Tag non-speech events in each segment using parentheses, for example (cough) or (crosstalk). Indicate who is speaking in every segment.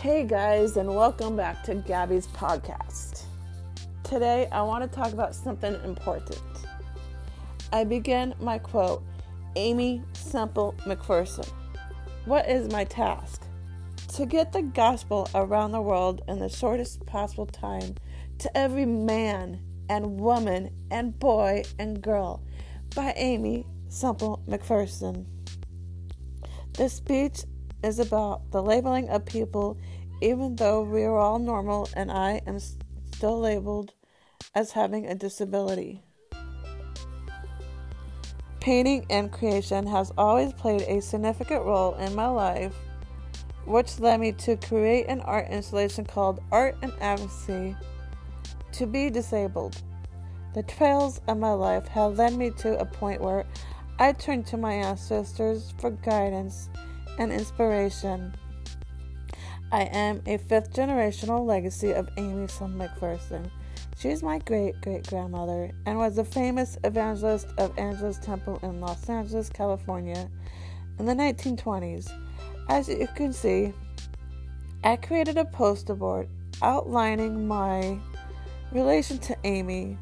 Speaker 1: Hey guys, and welcome back to Gabby's podcast. Today I want to talk about something important. I begin my quote Aimee Semple McPherson. What is my task? To get the gospel around the world in the shortest possible time to every man and woman and boy and girl by Aimee Semple McPherson. This speech is about the labeling of people, even though we are all normal and I am still labeled as having a disability. Painting and creation has always played a significant role in my life, which led me to create an art installation called Art and Advocacy to be disabled. The trails of my life have led me to a point where I turn to my ancestors for guidance and inspiration. I am a fifth generational legacy of Aimee Semple McPherson. She is my great great grandmother and was a famous evangelist of Angelus Temple in Los Angeles, California in the 1920s. As you can see, I created a poster board outlining my relation to Aimee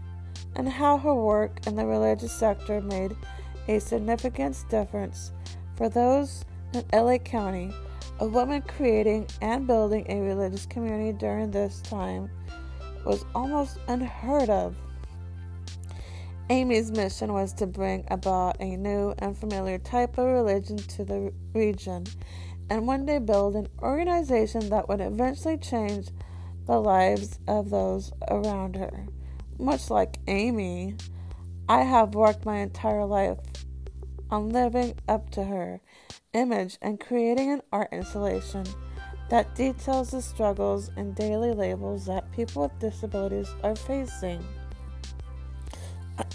Speaker 1: and how her work in the religious sector made a significant difference for those in LA County, a woman creating and building a religious community during this time was almost unheard of. Aimee's mission was to bring about a new and familiar type of religion to the region and one day build an organization that would eventually change the lives of those around her. Much like Aimee, I have worked my entire life on living up to her image and creating an art installation that details the struggles and daily labels that people with disabilities are facing.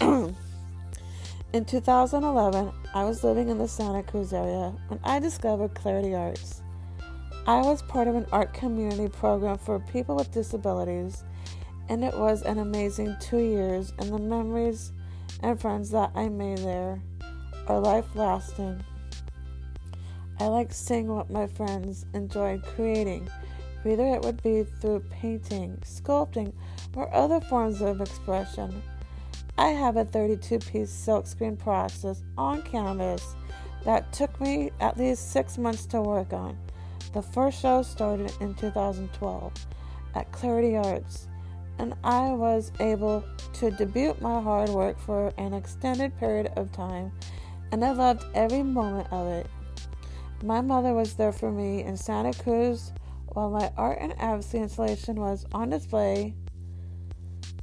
Speaker 1: (clears throat) in 2011, I was living in the Santa Cruz area when I discovered Clarity Arts. I was part of an art community program for people with disabilities, and it was an amazing two years, and the memories and friends that I made there are life lasting. I like seeing what my friends enjoy creating, whether it would be through painting, sculpting, or other forms of expression. I have a 32 piece silkscreen process on canvas that took me at least six months to work on. The first show started in 2012 at Clarity Arts, and I was able to debut my hard work for an extended period of time and I loved every moment of it. My mother was there for me in Santa Cruz while my art and advocacy installation was on display,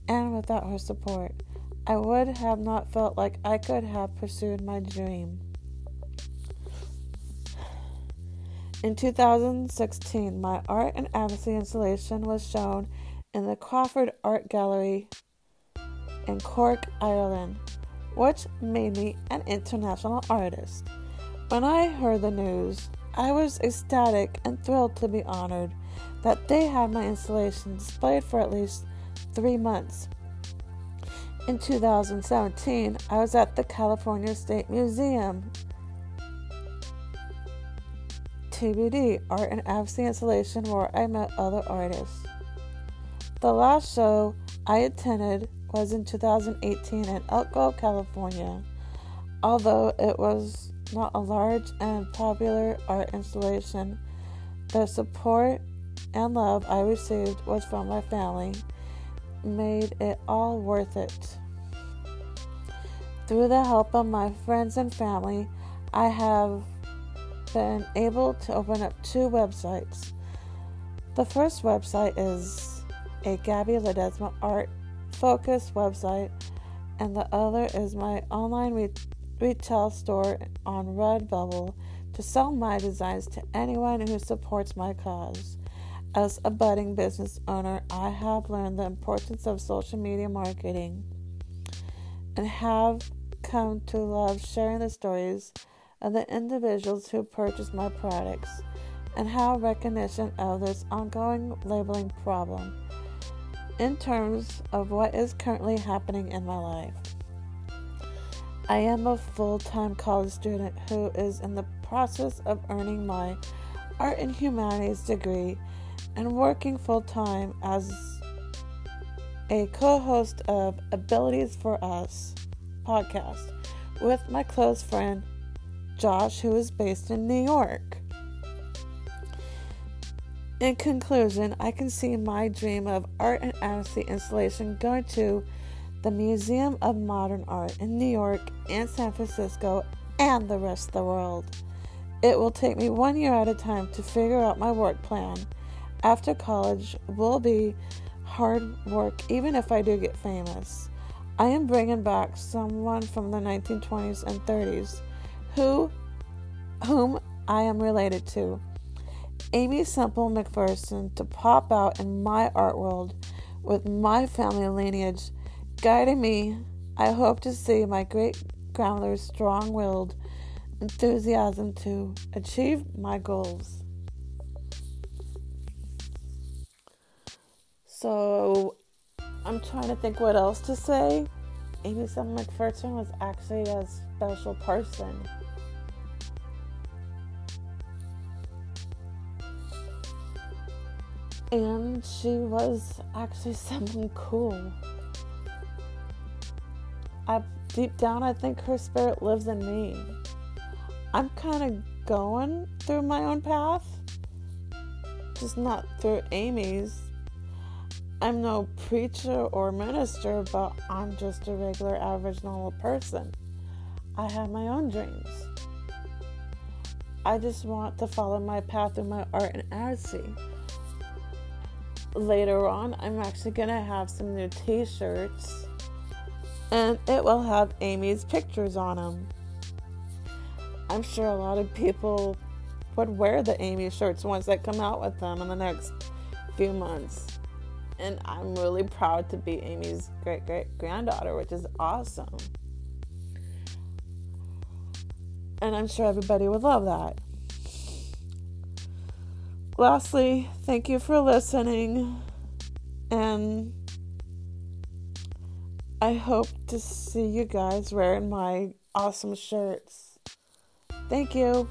Speaker 1: and without her support, I would have not felt like I could have pursued my dream. In 2016, my art and advocacy installation was shown in the Crawford Art Gallery in Cork, Ireland which made me an international artist. When I heard the news, I was ecstatic and thrilled to be honored that they had my installation displayed for at least three months. In 2017, I was at the California State Museum. TBD Art and Advocacy installation where I met other artists. The last show I attended was in 2018 in Elko, California. Although it was not a large and popular art installation, the support and love I received was from my family, made it all worth it. Through the help of my friends and family, I have been able to open up two websites. The first website is a Gabby Ledesma art Focus website, and the other is my online re- retail store on Redbubble to sell my designs to anyone who supports my cause. As a budding business owner, I have learned the importance of social media marketing and have come to love sharing the stories of the individuals who purchase my products and have recognition of this ongoing labeling problem in terms of what is currently happening in my life. I am a full time college student who is in the process of earning my Art and Humanities degree and working full time as a co host of Abilities for Us podcast with my close friend Josh, who is based in New York. In conclusion, I can see my dream of art and advocacy installation going to the Museum of Modern Art in New York and San Francisco and the rest of the world. It will take me one year at a time to figure out my work plan. After college will be hard work, even if I do get famous. I am bringing back someone from the 1920s and 30s who, whom I am related to. Aimee Semple McPherson to pop out in my art world with my family lineage guiding me. I hope to see my great grandmother's strong willed enthusiasm to achieve my goals. So I'm trying to think what else to say. Aimee Semple McPherson was actually a special person. And she was actually (laughs) someone cool. I deep down I think her spirit lives in me. I'm kind of going through my own path, just not through Aimee's. I'm no preacher or minister, but I'm just a regular, average, normal person. I have my own dreams. I just want to follow my path through my art and artsy. Later on, I'm actually going to have some new t shirts, and it will have Aimee's pictures on them. I'm sure a lot of people would wear the Aimee shirts once they come out with them in the next few months. And I'm really proud to be Aimee's great great granddaughter, which is awesome. And I'm sure everybody would love that. Lastly, thank you for listening. And I hope to see you guys wearing my awesome shirts. Thank you.